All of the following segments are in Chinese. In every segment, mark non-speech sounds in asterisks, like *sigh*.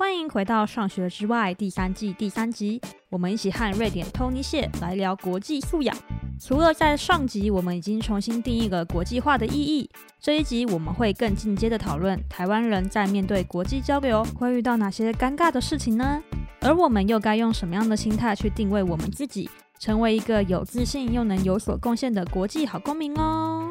欢迎回到《上学之外》第三季第三集，我们一起和瑞典 Tony 谢来聊国际素养。除了在上集我们已经重新定义了国际化的意义，这一集我们会更进阶的讨论台湾人在面对国际交流会遇到哪些尴尬的事情呢？而我们又该用什么样的心态去定位我们自己，成为一个有自信又能有所贡献的国际好公民哦？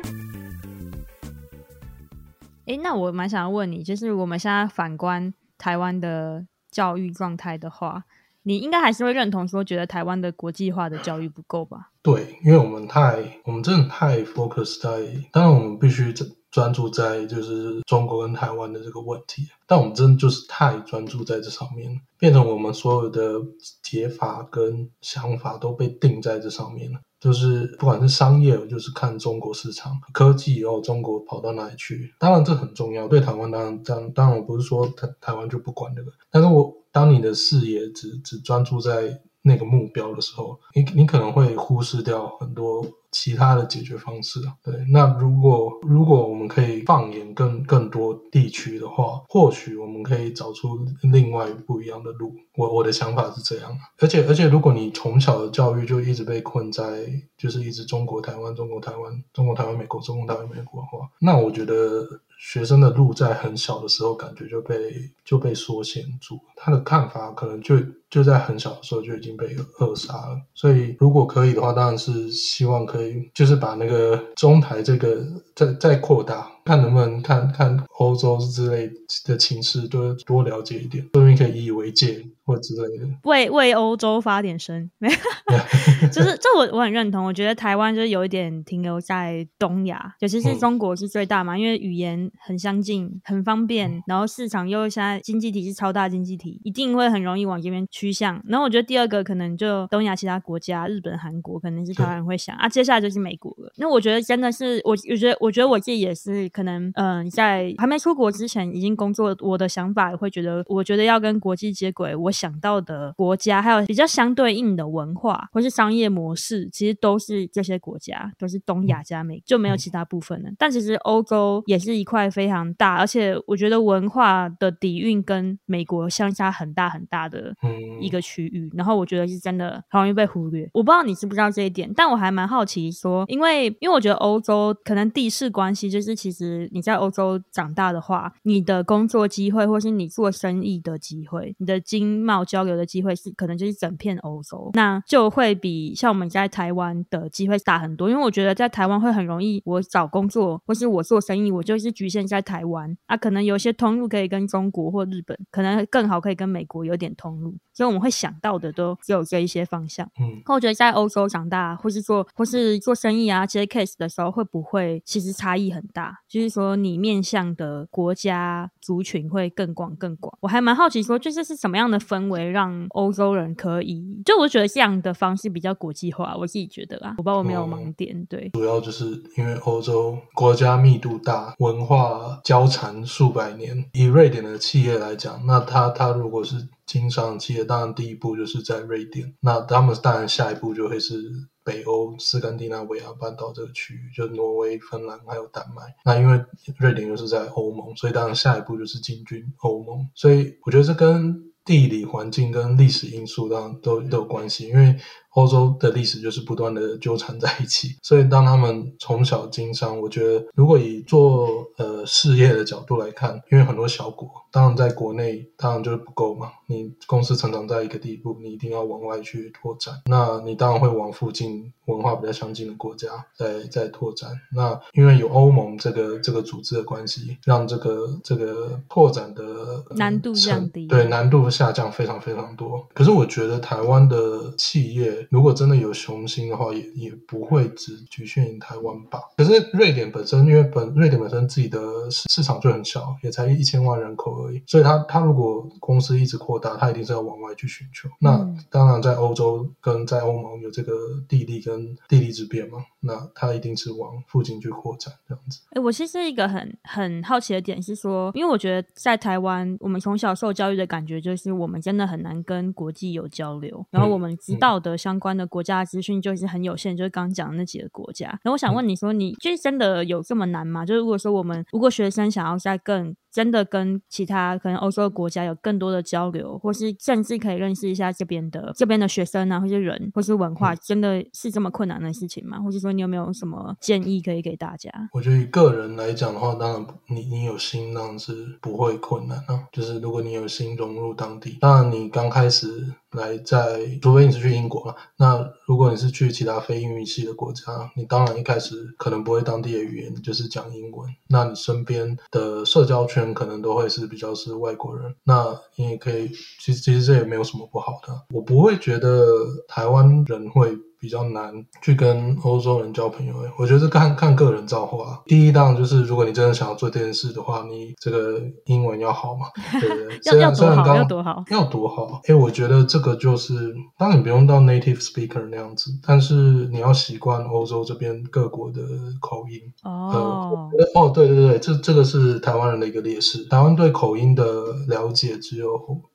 诶，那我蛮想要问你，就是我们现在反观台湾的教育状态的话。你应该还是会认同说，觉得台湾的国际化的教育不够吧？对，因为我们太，我们真的太 focus 在，当然我们必须专专注在就是中国跟台湾的这个问题，但我们真的就是太专注在这上面，变成我们所有的解法跟想法都被定在这上面了。就是不管是商业，就是看中国市场；科技哦，中国跑到哪里去？当然这很重要，对台湾当然，当，当然我不是说台台湾就不管这个，但是我。当你的视野只只专注在那个目标的时候，你你可能会忽视掉很多其他的解决方式啊。对，那如果如果我们可以放眼更更多地区的话，或许我们可以找出另外不一样的路。我我的想法是这样。而且而且，如果你从小的教育就一直被困在就是一直中国台湾中国台湾中国台湾美国中国台湾美国的话，那我觉得。学生的路在很小的时候，感觉就被就被缩限住，他的看法可能就就在很小的时候就已经被扼杀了。所以，如果可以的话，当然是希望可以，就是把那个中台这个再再扩大。看能不能看看欧洲之类的情势，多多了解一点，说不定可以引以为戒或之类的，为为欧洲发点声。没有，就是这我我很认同。我觉得台湾就是有一点停留在东亚，尤其是中国是最大嘛，嗯、因为语言很相近，很方便，嗯、然后市场又现在经济体是超大经济体，一定会很容易往这边趋向。然后我觉得第二个可能就东亚其他国家，日本、韩国可能是台湾人会想啊，接下来就是美国了。那我觉得真的是我，我觉得我觉得我自己也是。可能嗯，在还没出国之前已经工作，我的想法会觉得，我觉得要跟国际接轨，我想到的国家还有比较相对应的文化或是商业模式，其实都是这些国家，都是东亚加美，就没有其他部分了。但其实欧洲也是一块非常大，而且我觉得文化的底蕴跟美国相差很大很大的一个区域。然后我觉得是真的很容易被忽略。我不知道你知不知道这一点，但我还蛮好奇说，因为因为我觉得欧洲可能地势关系，就是其实。你在欧洲长大的话，你的工作机会，或是你做生意的机会，你的经贸交流的机会是可能就是整片欧洲，那就会比像我们在台湾的机会大很多。因为我觉得在台湾会很容易，我找工作或是我做生意，我就是局限在台湾啊，可能有些通路可以跟中国或日本，可能更好可以跟美国有点通路，所以我们会想到的都只有这一些方向。嗯，我觉得在欧洲长大，或是做或是做生意啊，接 case 的时候，会不会其实差异很大？就是说你面向的国家族群会更广更广，我还蛮好奇说，就是是什么样的氛围让欧洲人可以？就我觉得这样的方式比较国际化，我自己觉得啊，我不知道我没有盲点。嗯、对，主要就是因为欧洲国家密度大，文化交缠数百年。以瑞典的企业来讲，那他他如果是经商企业，当然第一步就是在瑞典，那他们当然下一步就会是。北欧斯堪的纳维亚半岛这个区域，就挪威、芬兰还有丹麦。那因为瑞典又是在欧盟，所以当然下一步就是进军欧盟。所以我觉得这跟地理环境跟历史因素当然都都有关系，因为。欧洲的历史就是不断的纠缠在一起，*laughs* 所以当他们从小经商，我觉得如果以做呃事业的角度来看，因为很多小国，当然在国内当然就是不够嘛，你公司成长在一个地步，你一定要往外去拓展，那你当然会往附近文化比较相近的国家再再拓展。那因为有欧盟这个这个组织的关系，让这个这个拓展的、呃、难度降低，对，难度下降非常非常多。可是我觉得台湾的企业。如果真的有雄心的话，也也不会只局限于台湾吧。可是瑞典本身，因为本瑞典本身自己的市市场就很小，也才一千万人口而已，所以他他如果公司一直扩大，他一定是要往外去寻求。那当然，在欧洲跟在欧盟有这个地利跟地利之便嘛，那他一定是往附近去扩展这样子。哎，我其实一个很很好奇的点是说，因为我觉得在台湾，我们从小受教育的感觉就是我们真的很难跟国际有交流，然后我们知道的像。相关的国家资讯就是很有限，就是刚刚讲的那几个国家。那我想问你说，你就是真的有这么难吗？就是如果说我们如果学生想要在更真的跟其他可能欧洲的国家有更多的交流，或是甚至可以认识一下这边的这边的学生啊，或是人，或是文化，真的是这么困难的事情吗？或者说你有没有什么建议可以给大家？我觉得以个人来讲的话，当然你你有心，当然是不会困难啊。就是如果你有心融入当地，当然你刚开始。来在，除非你是去英国了。那如果你是去其他非英语系的国家，你当然一开始可能不会当地的语言，就是讲英文。那你身边的社交圈可能都会是比较是外国人。那你也可以，其实其实这也没有什么不好的。我不会觉得台湾人会。比较难去跟欧洲人交朋友，我觉得是看看个人造化。第一，当然就是如果你真的想要做这件事的话，你这个英文要好嘛，对不对？*laughs* 要要多好？要多好？要多好？因为我觉得这个就是，当然你不用到 native speaker 那样子，但是你要习惯欧洲这边各国的口音。哦，呃、哦，对对对，这这个是台湾人的一个劣势。台湾对口音的了解只有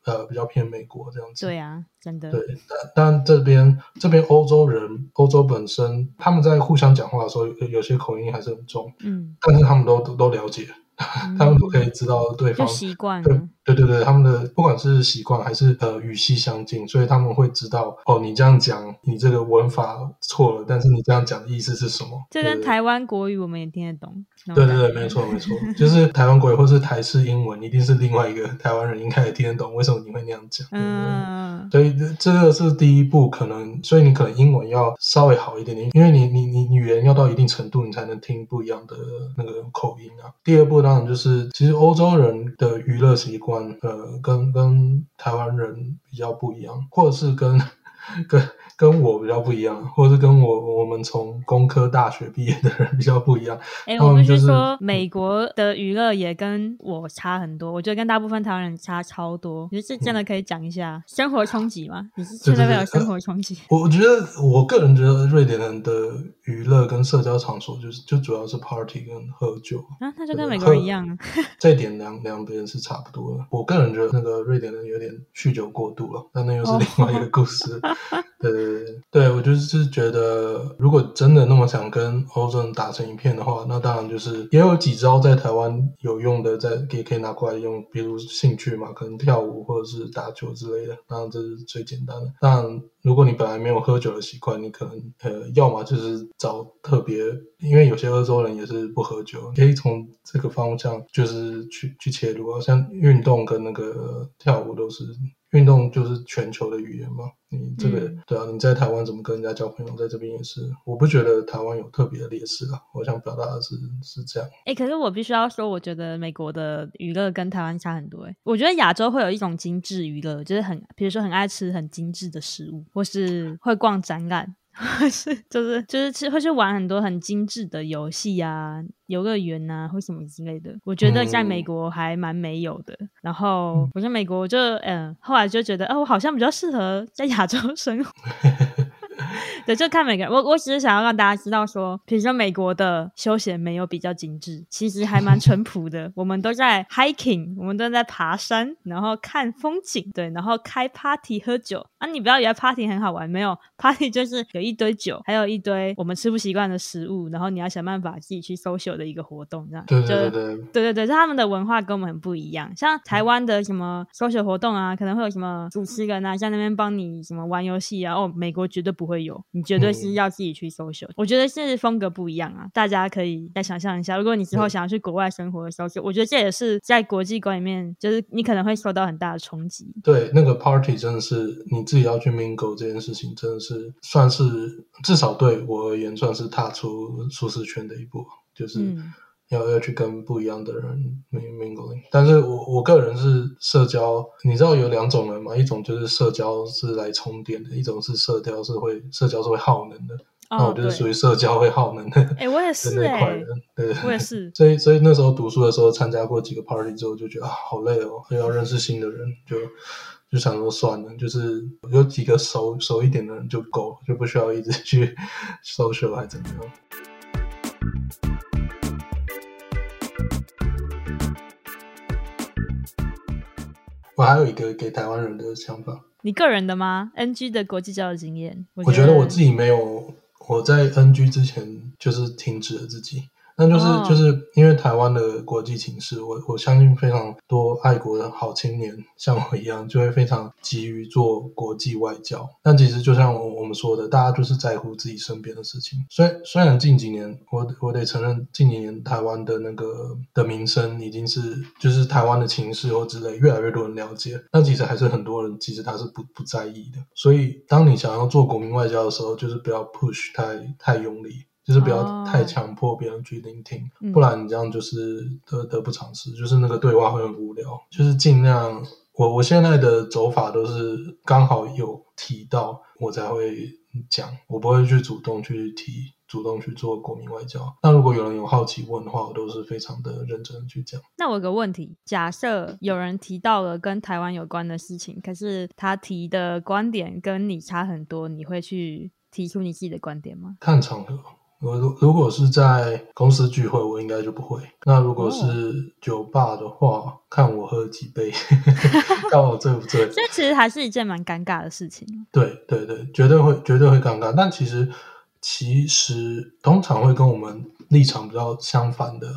呃比较偏美国这样子。对啊。真的对，但但这边这边欧洲人，欧洲本身他们在互相讲话的时候，有，有些口音还是很重，嗯，但是他们都都都了解。*laughs* 他们都可以知道对方习惯，对对对对，他们的不管是习惯还是呃语系相近，所以他们会知道哦，你这样讲，你这个文法错了，但是你这样讲的意思是什么？这跟台湾国语我们也听得懂。对对对，没错没错，就是台湾国语或是台式英文，一定是另外一个台湾人应该也听得懂，为什么你会那样讲？嗯，所以这个是第一步，可能所以你可能英文要稍微好一点点，因为你你你语言要到一定程度，你才能听不一样的那个口音啊。第二步。当然，就是其实欧洲人的娱乐习惯，呃，跟跟台湾人比较不一样，或者是跟 *laughs* 跟。跟我比较不一样，或者是跟我我们从工科大学毕业的人比较不一样。哎、欸，我们就是说，美国的娱乐也跟我差很多，我觉得跟大部分台湾人差超多。你是真的可以讲一下生活冲击吗？你是真的没有生活冲击？我我觉得，我个人觉得瑞典人的娱乐跟社交场所就是就主要是 party 跟喝酒啊，那就跟美国人一样啊。*laughs* 这一点两两边是差不多的。我个人觉得那个瑞典人有点酗酒过度了，但那又是另外一个故事。哦对对对，我就是觉得，如果真的那么想跟欧洲人打成一片的话，那当然就是也有几招在台湾有用的，在也可以拿过来用，比如兴趣嘛，可能跳舞或者是打球之类的，当然这是最简单的。但，如果你本来没有喝酒的习惯，你可能呃，要么就是找特别，因为有些欧洲人也是不喝酒，可以从这个方向就是去去切入啊，像运动跟那个跳舞都是。运动就是全球的语言嘛，你这个、嗯、对啊，你在台湾怎么跟人家交朋友，在这边也是，我不觉得台湾有特别的劣势啊。我想表达的是是这样。哎、欸，可是我必须要说，我觉得美国的娱乐跟台湾差很多。哎，我觉得亚洲会有一种精致娱乐，就是很，比如说很爱吃很精致的食物，或是会逛展览。*laughs* 是，就是就是去会去玩很多很精致的游戏啊，游乐园啊，或什么之类的。我觉得在美国还蛮没有的。嗯、然后我在美国就嗯，后来就觉得，哦，我好像比较适合在亚洲生活。*laughs* 对，就看每个人。我我只是想要让大家知道说，比如说美国的休闲没有比较精致，其实还蛮淳朴的。*laughs* 我们都在 hiking，我们都在爬山，然后看风景，对，然后开 party 喝酒。啊，你不要以为 party 很好玩，没有 party 就是有一堆酒，还有一堆我们吃不习惯的食物，然后你要想办法自己去 social 的一个活动，这样。对对对对对对对，他们的文化跟我们很不一样。像台湾的什么 social 活动啊，可能会有什么主持人啊，在那边帮你什么玩游戏啊。哦，美国绝对不会有。你绝对是要自己去 social，嗯，我觉得是风格不一样啊。大家可以再想象一下，如果你之后想要去国外生活的时候，嗯，我觉得这也是在国际观里面，就是你可能会受到很大的冲击。对，那个 party 真的是你自己要去 mingle 这件事情，真的是算是至少对我而言，算是踏出舒适圈的一步，就是。嗯要要去跟不一样的人 mingling，但是我我个人是社交，你知道有两种人嘛？一种就是社交是来充电的，一种是社交是会社交是会耗能的。哦、那我就是属于社交会耗能的。哎、欸，我也是哎、欸，对，我也是。所以所以那时候读书的时候参加过几个 party 之后，就觉得啊好累哦，又要认识新的人，就就想说算了，就是有几个熟熟一点的人就够了，就不需要一直去 *laughs* social 还怎么样。我还有一个给台湾人的想法，你个人的吗？NG 的国际交流经验，我觉得我自己没有，我在 NG 之前就是停止了自己，那就是、oh. 就是因为台湾的国际情势，我我相信非常多爱国的好青年像我一样，就会非常急于做国际外交。但其实就像我我们说的，大家就是在乎自己身边的事情。虽然虽然近几年，我我得承认，近几年台湾的那个的名声已经是就是台湾的情势或之类，越来越多人了解。但其实还是很多人其实他是不不在意的。所以当你想要做国民外交的时候，就是不要 push 太太用力。就是不要太强迫别人去聆听，哦、不然你这样就是得得不偿失，就是那个对话会很无聊。就是尽量，我我现在的走法都是刚好有提到我才会讲，我不会去主动去提，主动去做国民外交。那如果有人有好奇问的话，我都是非常的认真去讲。那我有个问题，假设有人提到了跟台湾有关的事情，可是他提的观点跟你差很多，你会去提出你自己的观点吗？看场合。我如如果是在公司聚会，我应该就不会。那如果是酒吧的话，哦、看我喝几杯，*laughs* 看我醉不醉。*laughs* 这其实还是一件蛮尴尬的事情。对对对，绝对会绝对会尴尬。但其实其实通常会跟我们立场比较相反的，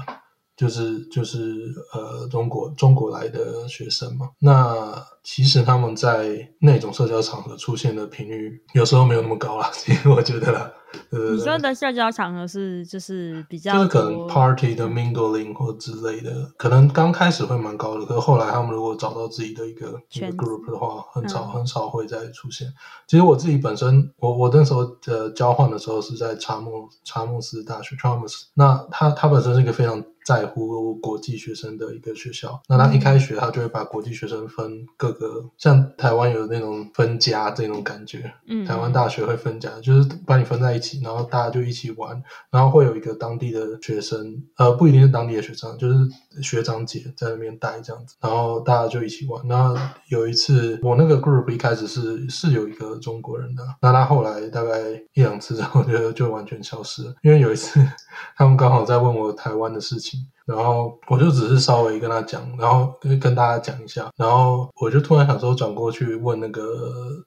就是就是呃中国中国来的学生嘛。那其实他们在那种社交场合出现的频率，有时候没有那么高啦。*laughs* 其实我觉得啦。对对对，你说的社交场合是就是比较就是可能 party 的 mingling 或之类的，可能刚开始会蛮高的，可是后来他们如果找到自己的一个一个 group 的话，很少、嗯、很少会再出现。其实我自己本身，我我那时候的交换的时候是在查莫查莫斯大学 Chalmers，那他他本身是一个非常在乎国际学生的一个学校，那他一开学他就会把国际学生分各个，像台湾有那种分家这种感觉，嗯，台湾大学会分家，就是把你分在一起。然后大家就一起玩，然后会有一个当地的学生，呃，不一定是当地的学生，就是学长姐在那边带这样子，然后大家就一起玩。然后有一次，我那个 group 一开始是是有一个中国人的，那他后来大概一两次之后就就完全消失了，因为有一次 *laughs* 他们刚好在问我台湾的事情。然后我就只是稍微跟他讲，然后跟跟大家讲一下，然后我就突然想说转过去问那个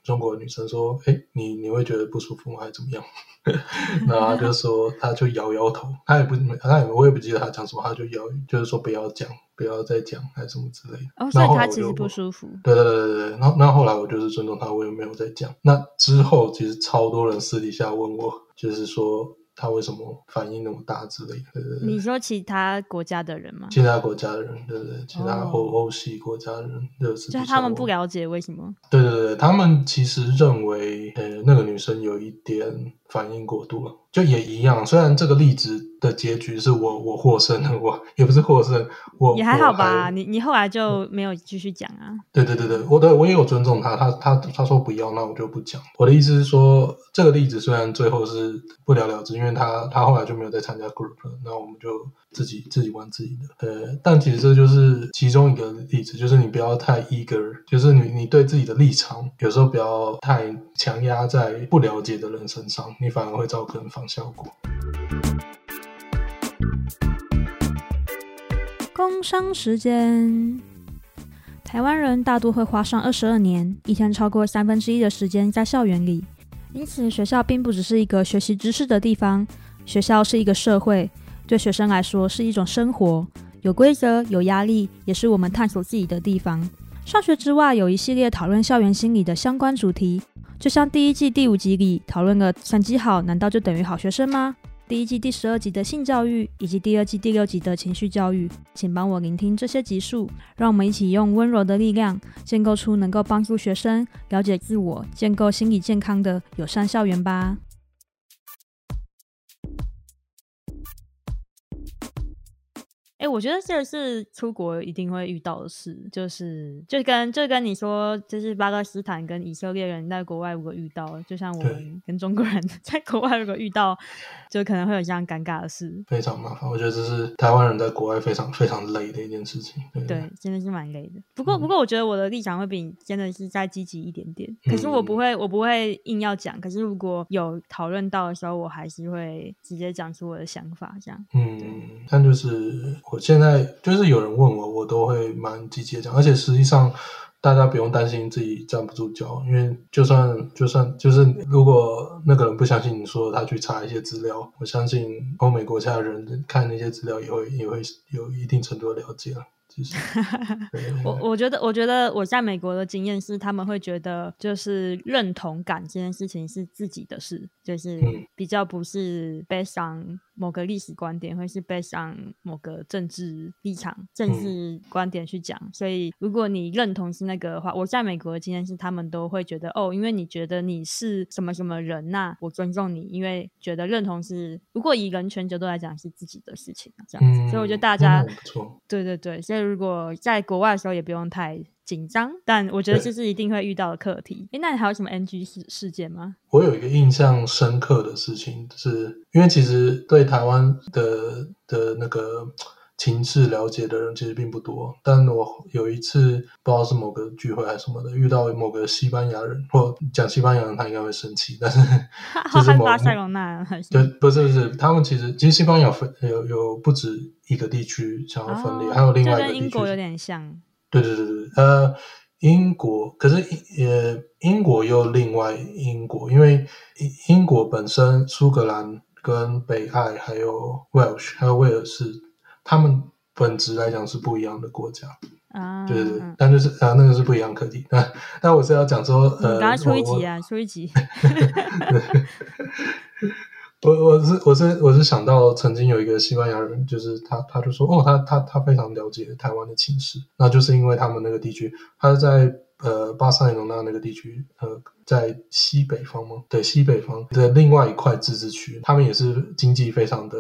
中国女生说：“哎，你你会觉得不舒服吗？还是怎么样？” *laughs* 然后他就说，他就摇摇头，他也不，他也我也不记得他讲什么，他就摇，就是说不要讲，不要再讲，还是什么之类的。哦，所以他其实不舒服。对对对对对，然后那后来我就是尊重他，我也没有再讲。那之后其实超多人私底下问我，就是说。他为什么反应那么大之类的？对对对，你说其他国家的人吗？其他国家的人，对对对，其他欧欧系国家的人，就是他们不了解为什么？对对对，他们其实认为，呃，那个女生有一点反应过度了。就也一样，虽然这个例子的结局是我我获胜了，我也不是获胜，我也还好吧。你你后来就没有继续讲啊？对对对对，我的我也有尊重他，他他他说不要，那我就不讲。我的意思是说，这个例子虽然最后是不了了之，因为他他后来就没有再参加 group 了，那我们就。自己自己玩自己的，呃，但其实这就是其中一个例子，就是你不要太 eager，就是你你对自己的立场有时候不要太强压在不了解的人身上，你反而会造成反效果。工商时间，台湾人大多会花上二十二年，一天超过三分之一的时间在校园里，因此学校并不只是一个学习知识的地方，学校是一个社会。对学生来说是一种生活，有规则、有压力，也是我们探索自己的地方。上学之外，有一系列讨论校园心理的相关主题，就像第一季第五集里讨论了成绩好难道就等于好学生吗？第一季第十二集的性教育，以及第二季第六集的情绪教育，请帮我聆听这些集数，让我们一起用温柔的力量，建构出能够帮助学生了解自我、建构心理健康的友善校园吧。哎，我觉得这是出国一定会遇到的事，就是就跟就跟你说，就是巴勒斯坦跟以色列人在国外如果遇到，就像我们跟中国人 *laughs* 在国外如果遇到，就可能会有这样尴尬的事，非常麻烦。我觉得这是台湾人在国外非常非常累的一件事情。对，对，真的是蛮累的。不过不过，我觉得我的立场会比你真的是再积极一点点。可是我不会，我不会硬要讲。可是如果有讨论到的时候，我还是会直接讲出我的想法，这样。嗯，但就是。我现在就是有人问我，我都会蛮积极的讲，而且实际上大家不用担心自己站不住脚，因为就算就算就是如果那个人不相信你说，他去查一些资料，我相信欧美国家的人看那些资料也会也会有一定程度的了解了。其实，*laughs* 我我觉得，我觉得我在美国的经验是，他们会觉得就是认同感这件事情是自己的事，就是比较不是悲伤。某个历史观点，会是背上某个政治立场、政治观点去讲。嗯、所以，如果你认同是那个的话，我在美国的经验是，他们都会觉得哦，因为你觉得你是什么什么人，那我尊重你，因为觉得认同是，如果以人权角度来讲，是自己的事情这样子。嗯、所以，我觉得大家，对对对，所以如果在国外的时候，也不用太。紧张，但我觉得这是一定会遇到的课题。哎，那你还有什么 NG 事事件吗？我有一个印象深刻的事情，是因为其实对台湾的的那个情势了解的人其实并不多。但我有一次不知道是某个聚会还是什么的，遇到某个西班牙人，或讲西班牙人他应该会生气，但是 *laughs* 就是某巴塞罗那还是对，不是不是，他们其实其实西班牙分有有不止一个地区想要分裂，哦、还有另外一个地区，英国有点像。对对对对，呃，英国可是呃，英国又另外英国，因为英英国本身苏格兰跟北爱还有 Welsh 还有威尔士，他们本质来讲是不一样的国家啊。对对对，但就是啊，那个是不一样课题。那那我是要讲说，呃，刚刚出一集啊，出一集。*laughs* *laughs* 我我是我是我是想到曾经有一个西班牙人，就是他他就说哦，他他他非常了解台湾的情势，那就是因为他们那个地区，他在呃巴塞罗那那个地区，呃，在西北方吗？对，西北方的另外一块自治区，他们也是经济非常的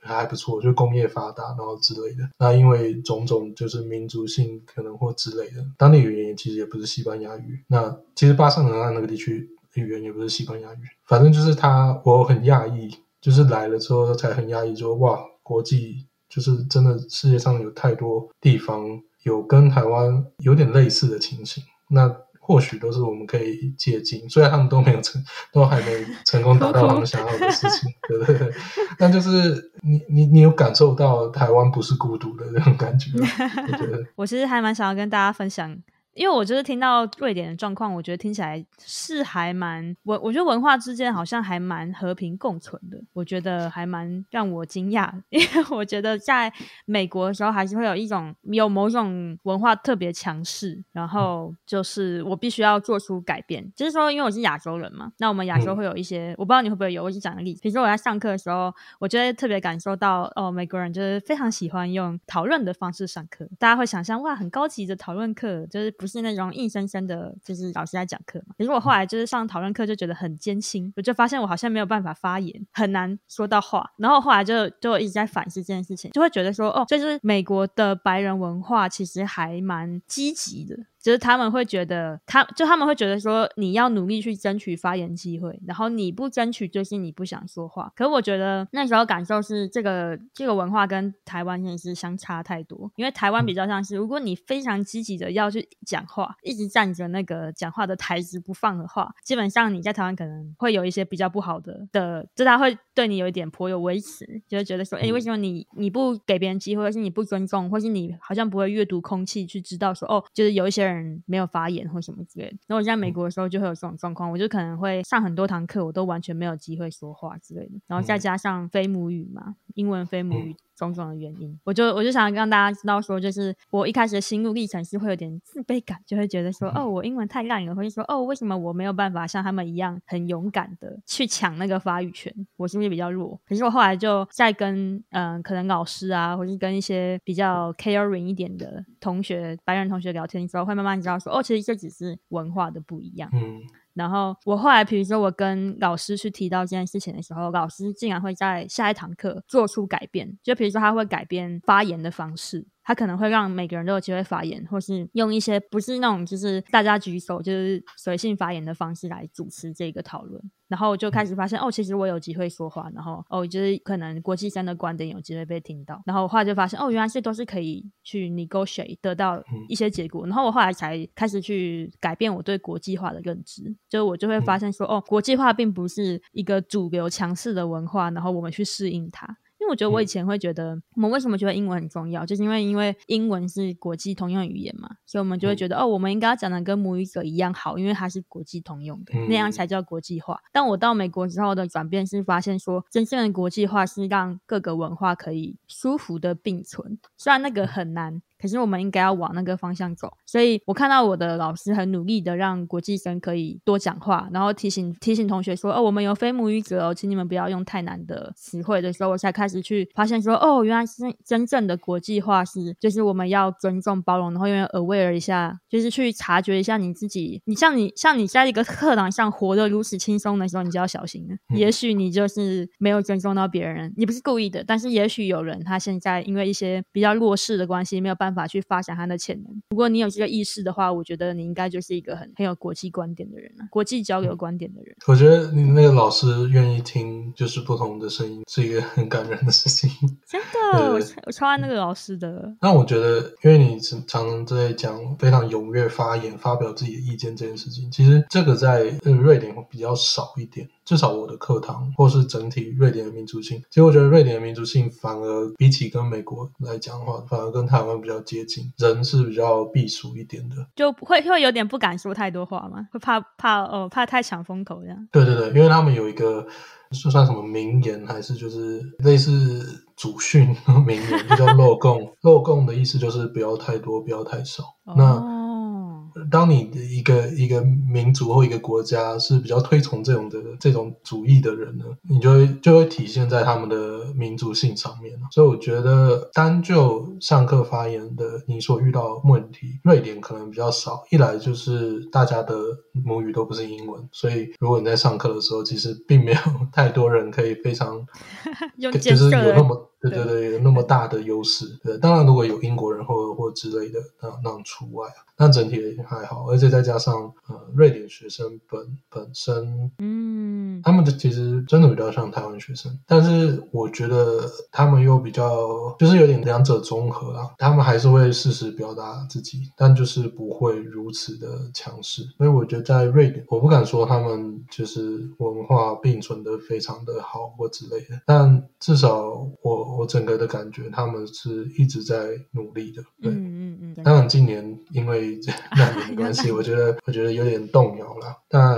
还不错，就工业发达，然后之类的。那因为种种就是民族性可能或之类的，当地语言其实也不是西班牙语。那其实巴塞罗那那个地区。语言也不是西班牙语，反正就是他，我很讶异，就是来了之后才很讶异，说哇，国际就是真的世界上有太多地方有跟台湾有点类似的情形，那或许都是我们可以借鉴，虽然他们都没有成，都还没成功达到他们想要的事情，对不对？但就是你你你有感受到台湾不是孤独的那种感觉，我觉得我其实还蛮想要跟大家分享。因为我就是听到瑞典的状况，我觉得听起来是还蛮我我觉得文化之间好像还蛮和平共存的，我觉得还蛮让我惊讶。*laughs* 因为我觉得在美国的时候，还是会有一种有某种文化特别强势，然后就是我必须要做出改变。就是说，因为我是亚洲人嘛，那我们亚洲会有一些，我不知道你会不会有，我是讲个例子，比如说我在上课的时候，我觉得特别感受到哦，美国人就是非常喜欢用讨论的方式上课，大家会想象哇，很高级的讨论课，就是不。是那种硬生生的，就是老师在讲课嘛。可是我后来就是上讨论课，就觉得很艰辛，我就发现我好像没有办法发言，很难说到话。然后后来就就一直在反思这件事情，就会觉得说，哦，就是美国的白人文化其实还蛮积极的。就是他们会觉得，他就他们会觉得说，你要努力去争取发言机会，然后你不争取就是你不想说话。可是我觉得那时候感受是，这个这个文化跟台湾真的是相差太多。因为台湾比较像是，如果你非常积极的要去讲话，一直站着那个讲话的台子不放的话，基本上你在台湾可能会有一些比较不好的的，就他会对你有一点颇有微词，就会觉得说，哎，为什么你你不给别人机会，或是你不尊重，或是你好像不会阅读空气去知道说，哦，就是有一些人。没有发言或什么之类的，然后我在美国的时候就会有这种状况，我就可能会上很多堂课，我都完全没有机会说话之类的，然后再加上非母语嘛，英文非母语。种种的原因，我就我就想让大家知道说，就是我一开始的心路历程是会有点自卑感，就会觉得说，哦，我英文太烂了，或者说，哦，为什么我没有办法像他们一样很勇敢的去抢那个发语权？我是不是比较弱？可是我后来就在跟嗯、呃，可能老师啊，或是跟一些比较 caring 一点的同学，白人同学聊天的时候，会慢慢知道说，哦，其实这只是文化的不一样。嗯。然后我后来，比如说我跟老师去提到这件事情的时候，老师竟然会在下一堂课做出改变，就比如说他会改变发言的方式。他可能会让每个人都有机会发言，或是用一些不是那种就是大家举手就是随性发言的方式来主持这个讨论，然后就开始发现哦，其实我有机会说话，然后哦，就是可能国际生的观点有机会被听到，然后我后来就发现哦，原来这都是可以去 negotiate 得到一些结果，然后我后来才开始去改变我对国际化的认知，就我就会发现说哦，国际化并不是一个主流强势的文化，然后我们去适应它。为我觉得我以前会觉得，嗯、我们为什么觉得英文很重要，就是因为因为英文是国际通用语言嘛，所以我们就会觉得、嗯、哦，我们应该要讲的跟母语者一样好，因为它是国际通用的，嗯、那样才叫国际化。但我到美国之后的转变是发现说，真正的国际化是让各个文化可以舒服的并存，虽然那个很难。可是我们应该要往那个方向走，所以我看到我的老师很努力的让国际生可以多讲话，然后提醒提醒同学说，哦，我们有非母语者哦，请你们不要用太难的词汇。的时候，我才开始去发现说，哦，原来是真正的国际化是，就是我们要尊重包容，然后因为 aware 一下，就是去察觉一下你自己，你像你像你在一个课堂上活得如此轻松的时候，你就要小心了，嗯、也许你就是没有尊重到别人，你不是故意的，但是也许有人他现在因为一些比较弱势的关系，没有办法。办法去发展他的潜能。如果你有这个意识的话，我觉得你应该就是一个很很有国际观点的人了，国际交流观点的人。我觉得你那个老师愿意听就是不同的声音，是一个很感人的事情。真的，我我超爱那个老师的。那我觉得，因为你常常在讲非常踊跃发言、发表自己的意见这件事情，其实这个在瑞典会比较少一点。至少我的课堂，或是整体瑞典的民族性，其实我觉得瑞典的民族性反而比起跟美国来讲的话，反而跟台湾比较接近，人是比较避暑一点的，就会会有点不敢说太多话嘛，会怕怕哦，怕太抢风头这样。对对对，因为他们有一个就算什么名言，还是就是类似祖训名言，就叫漏供。*laughs* 漏供的意思就是不要太多，不要太少。哦、那。当你的一个一个民族或一个国家是比较推崇这种的这种主义的人呢，你就会就会体现在他们的民族性上面。所以我觉得单就上课发言的你所遇到的问题，瑞典可能比较少。一来就是大家的母语都不是英文，所以如果你在上课的时候，其实并没有太多人可以非常 *laughs* 就是有那么。对对对，有那么大的优势。对，当然如果有英国人或或之类的，那那除外啊。但整体还好，而且再加上呃，瑞典学生本本身，嗯，他们的其实真的比较像台湾学生，但是我觉得他们又比较就是有点两者综合啊。他们还是会适时表达自己，但就是不会如此的强势。所以我觉得在瑞典，我不敢说他们就是文化并存的非常的好或之类的，但至少我。我整个的感觉，他们是一直在努力的。对，嗯嗯嗯。当然，今年因为 *laughs* 难民的关系，我觉得我觉得有点动摇了。但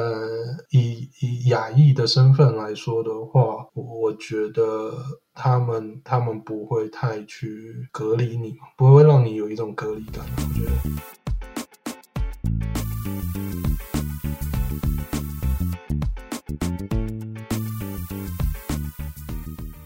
以以亚裔的身份来说的话，我觉得他们他们不会太去隔离你，不会让你有一种隔离感。我觉得。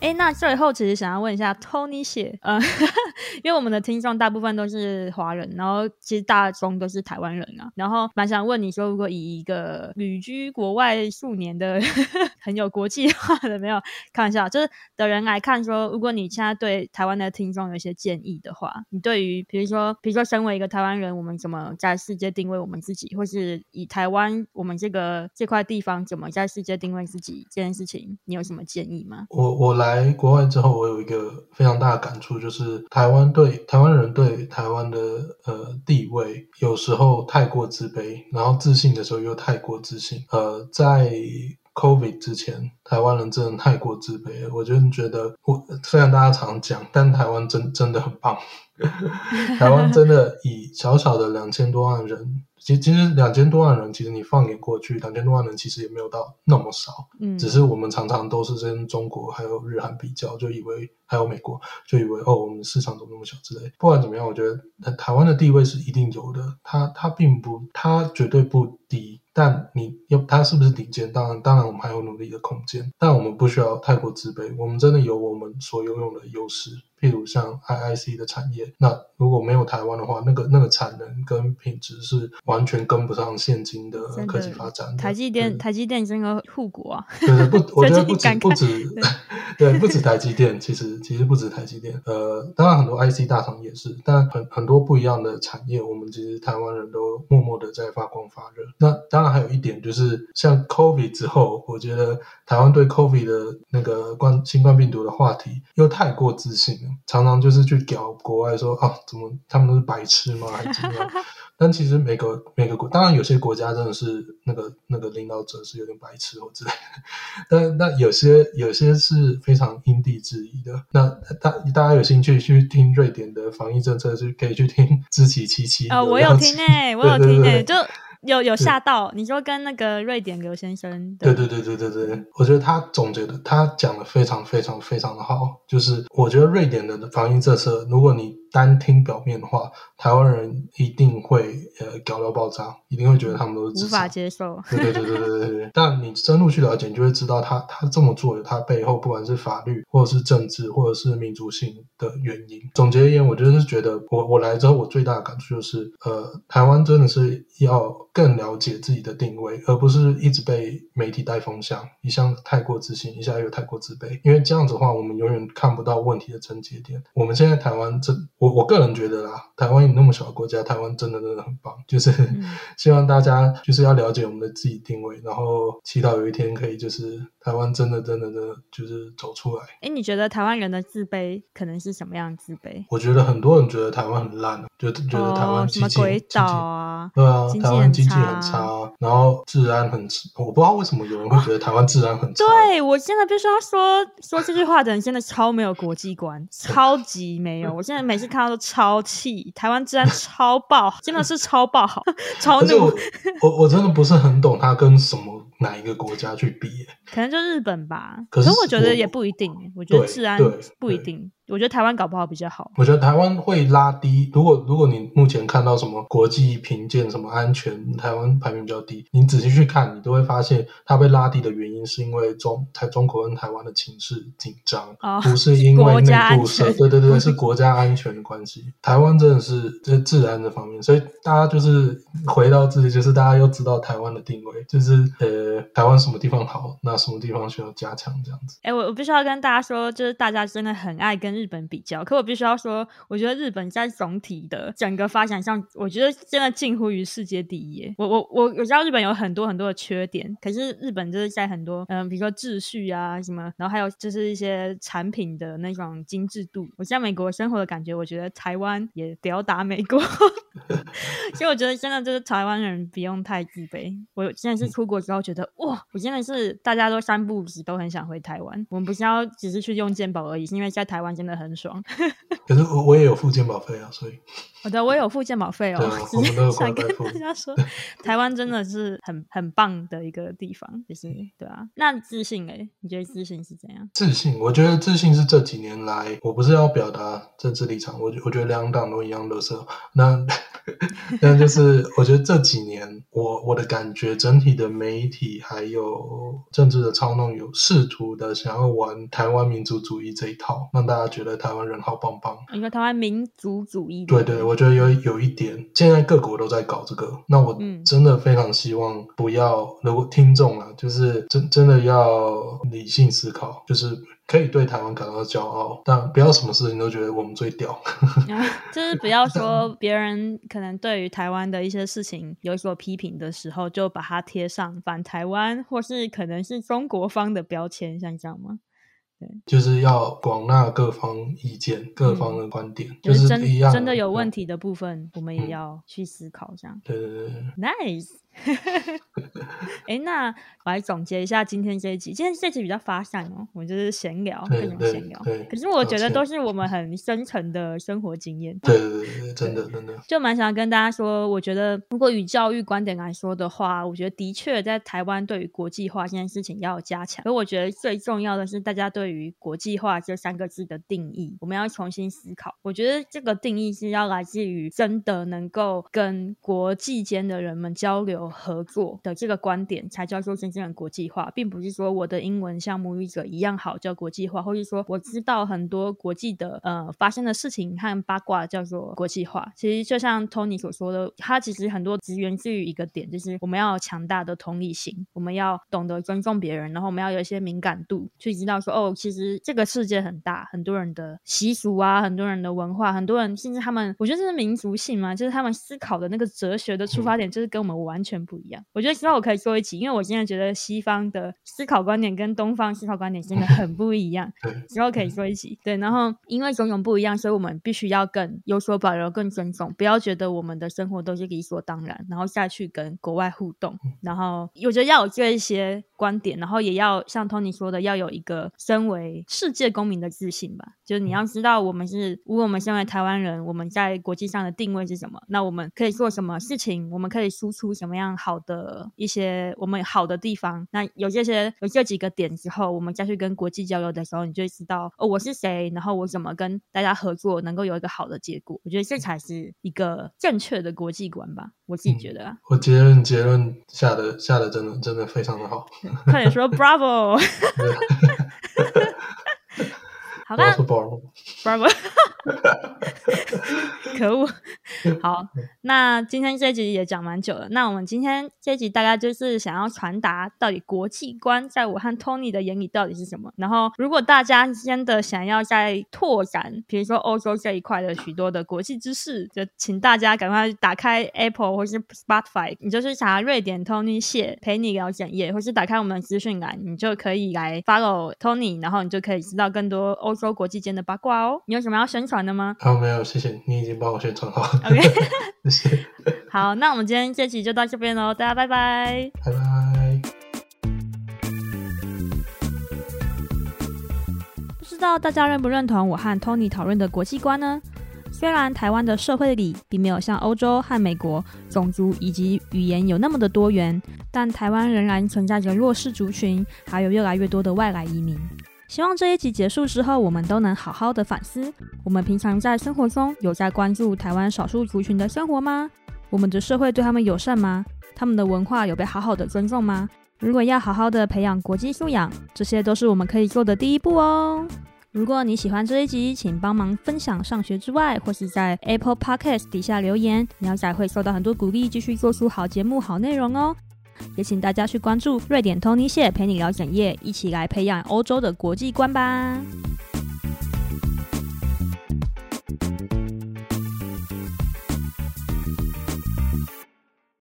哎，那最后其实想要问一下 Tony 谢，呃，*laughs* 因为我们的听众大部分都是华人，然后其实大众都是台湾人啊，然后蛮想问你说，如果以一个旅居国外数年的 *laughs* 很有国际化的没有开玩笑，就是的人来看说，如果你现在对台湾的听众有一些建议的话，你对于比如说，比如说身为一个台湾人，我们怎么在世界定位我们自己，或是以台湾我们这个这块地方怎么在世界定位自己这件事情，你有什么建议吗？我我来。来国外之后，我有一个非常大的感触，就是台湾对台湾人对台湾的呃地位，有时候太过自卑，然后自信的时候又太过自信。呃，在 COVID 之前，台湾人真的太过自卑了。我真觉得，我虽然大家常讲，但台湾真真的很棒。*laughs* 台湾真的以小小的两千多万人。其实，其实两千多万人，其实你放眼过去，两千多万人其实也没有到那么少。嗯，只是我们常常都是跟中国还有日韩比较，就以为还有美国，就以为哦，我们市场怎么那么小之类。不管怎么样，我觉得台湾的地位是一定有的，它它并不，它绝对不低。但你要它是不是顶尖？当然，当然我们还有努力的空间。但我们不需要太过自卑，我们真的有我们所拥有的优势。譬如像 IIC 的产业，那如果没有台湾的话，那个那个产能跟品质是完全跟不上现今的科技发展。台积电，台积电真的护国啊！对对，不，我觉得 *laughs* 不止不止，*laughs* *laughs* 对，不止台积电，其实其实不止台积电。呃，当然很多 IC 大厂也是，但很很多不一样的产业，我们其实台湾人都默默的在发光发热。那当然还有一点就是，像 COVID 之后，我觉得台湾对 COVID 的那个冠新冠病毒的话题又太过自信了。常常就是去屌国外说啊，怎么他们都是白痴吗？还是怎么样？*laughs* 但其实每个每个国，当然有些国家真的是那个那个领导者是有点白痴或之类的，*laughs* 但那有些有些是非常因地制宜的。那大大家有兴趣去听瑞典的防疫政策，就可以去听知己七七哦，我有听诶、欸，我有听诶、欸，*laughs* 就。有有吓到你说跟那个瑞典刘先生，对对对对对对，我觉得他总结的，他讲的非常非常非常的好，就是我觉得瑞典的防疫政策，如果你单听表面的话，台湾人一定会呃搞到爆炸，一定会觉得他们都是无法接受。对对对对对对对。*laughs* 但你深入去了解，你就会知道他他这么做的，他背后不管是法律，或者是政治，或者是民族性的原因。总结而言，我觉得是觉得我我来之后，我最大的感触就是，呃，台湾真的是要更了解自己的定位，而不是一直被媒体带风向，一下太过自信，一下又太过自卑。因为这样子的话，我们永远看不到问题的症结点。我们现在台湾这。我我个人觉得啦，台湾有那么小的国家，台湾真的真的很棒。就是、嗯、*laughs* 希望大家就是要了解我们的自己定位，然后祈祷有一天可以就是台湾真的真的真的就是走出来。哎，你觉得台湾人的自卑可能是什么样的自卑？我觉得很多人觉得台湾很烂，觉得觉得台湾经济、哦、什么鬼岛啊，对啊，台湾经济很差，然后治安很，我不知道为什么有人会觉得台湾治安很差。对，我现在必须要说说这句话的人，真的超没有国际观，超级没有。我现在每次。看到都超气，台湾治安超爆，*laughs* 真的是超爆好，*laughs* 超怒。我我，我真的不是很懂他跟什么哪一个国家去比，可能就日本吧。可是我觉得也不一定，我，我觉得治安不一定。我觉得台湾搞不好比较好。我觉得台湾会拉低。如果如果你目前看到什么国际评鉴什么安全，台湾排名比较低，你仔细去看，你都会发现它被拉低的原因是因为中台中国跟台湾的情势紧张，哦，不是因为内部社。对对对，是国家安全的关系。台湾真的是在治安这方面，所以大家就是回到自己，就是大家要知道台湾的定位，就是呃，台湾什么地方好，那什么地方需要加强这样子。哎，我我必须要跟大家说，就是大家真的很爱跟。日本比较，可我必须要说，我觉得日本在总体的整个发展上，我觉得真的近乎于世界第一。我我我我知道日本有很多很多的缺点，可是日本就是在很多嗯，比如说秩序啊什么，然后还有就是一些产品的那种精致度。我在美国生活的感觉，我觉得台湾也吊打美国。*laughs* 所以我觉得真的就是台湾人不用太自卑。我现在是出国之后觉得哇，我真的是大家都三不五时都很想回台湾。我们不是要只是去用健保而已，是因为在台湾真的很爽。*laughs* 可是我我也有付健保费啊，所以。我的我也有付健保费哦，我们都有想跟大家说，*laughs* 台湾真的是很很棒的一个地方，就是对啊。那自信哎，你觉得自信是怎样？自信，我觉得自信是这几年来，我不是要表达政治立场，我我觉得两党都一样垃圾。那 *laughs* 但就是我觉得这几年，我我的感觉，整体的媒体还有政治的操弄，有试图的想要玩台湾民族主义这一套，让大家觉得台湾人好棒棒。你说台湾民族主义？对对，我觉得有有一点，现在各国都在搞这个，那我真的非常希望不要，如果听众啊，就是真真的要理性思考，就是可以对台湾感到骄傲，但不要什么事情都觉得我们最屌。啊，就是不要说别人可能对于台湾的一些事情有所批评的时候，就把它贴上反台湾或是可能是中国方的标签，像这样吗？就是要广纳各方意见，嗯、各方的观点，就是真一样真的有问题的部分，嗯、我们也要去思考。这样，对对对，nice。*laughs* 哎，那我来总结一下今天这一集。今天这一集比较发散哦，我们就是闲聊，各种闲聊。可是我觉得都是我们很深层的生活经验。对对对对，真的真的。就蛮想跟大家说，我觉得如果以教育观点来说的话，我觉得的确在台湾对于国际化这件事情要加强。而我觉得最重要的是，大家对于国际化这三个字的定义，我们要重新思考。我觉得这个定义是要来自于真的能够跟国际间的人们交流。合作的这个观点才叫做真正的国际化，并不是说我的英文像母语者一样好叫国际化，或是说我知道很多国际的呃发生的事情和八卦叫做国际化。其实就像 Tony 所说的，他其实很多只源自于一个点，就是我们要强大的同理心，我们要懂得尊重别人，然后我们要有一些敏感度，去知道说哦，其实这个世界很大，很多人的习俗啊，很多人的文化，很多人甚至他们，我觉得这是民族性嘛，就是他们思考的那个哲学的出发点，就是跟我们完全。全不一样。我觉得之后我可以说一起，因为我现在觉得西方的思考观点跟东方思考观点真的很不一样。之后可以说一起，对。然后因为种种不一样，所以我们必须要更有所保留、更尊重，不要觉得我们的生活都是理所当然，然后下去跟国外互动。然后我觉得要有这一些观点，然后也要像 Tony 说的，要有一个身为世界公民的自信吧。就是你要知道，我们是，如果我们身为台湾人，我们在国际上的定位是什么？那我们可以做什么事情？我们可以输出什么样好的一些我们好的地方？那有这些有这几个点之后，我们再去跟国际交流的时候，你就会知道哦，我是谁，然后我怎么跟大家合作，能够有一个好的结果。我觉得这才是一个正确的国际观吧。我自己觉得啊，我结论结论下的下的真的真的非常的好。*laughs* 快点说 Bravo！*laughs* *laughs* 好吧，Bravo！*laughs* 可恶，好，*laughs* 那今天这集也讲蛮久了。那我们今天这集大概就是想要传达到底国际观在我和 Tony 的眼里到底是什么。然后，如果大家真的想要再拓展，比如说欧洲这一块的许多的国际知识，就请大家赶快打开 Apple 或是 Spotify，你就是查瑞典 Tony 谢陪你聊简业，或是打开我们的资讯栏，你就可以来 follow Tony，然后你就可以知道更多欧洲国际间的八卦哦。你有什么要宣传的吗？好，没有，谢谢你已经帮我宣传好了。OK，*laughs* 谢谢。好，那我们今天这期就到这边喽，大家拜拜，拜拜。不知道大家认不认同我和 Tony 讨论的国际观呢？虽然台湾的社会里并没有像欧洲和美国种族以及语言有那么的多元，但台湾仍然存在着弱势族群，还有越来越多的外来移民。希望这一集结束之后，我们都能好好的反思：我们平常在生活中有在关注台湾少数族群的生活吗？我们的社会对他们友善吗？他们的文化有被好好的尊重吗？如果要好好的培养国际素养，这些都是我们可以做的第一步哦。如果你喜欢这一集，请帮忙分享上学之外，或是在 Apple Podcast 底下留言，苗仔会受到很多鼓励，继续做出好节目、好内容哦。也请大家去关注瑞典 Tony 谢陪你聊整夜，一起来培养欧洲的国际观吧。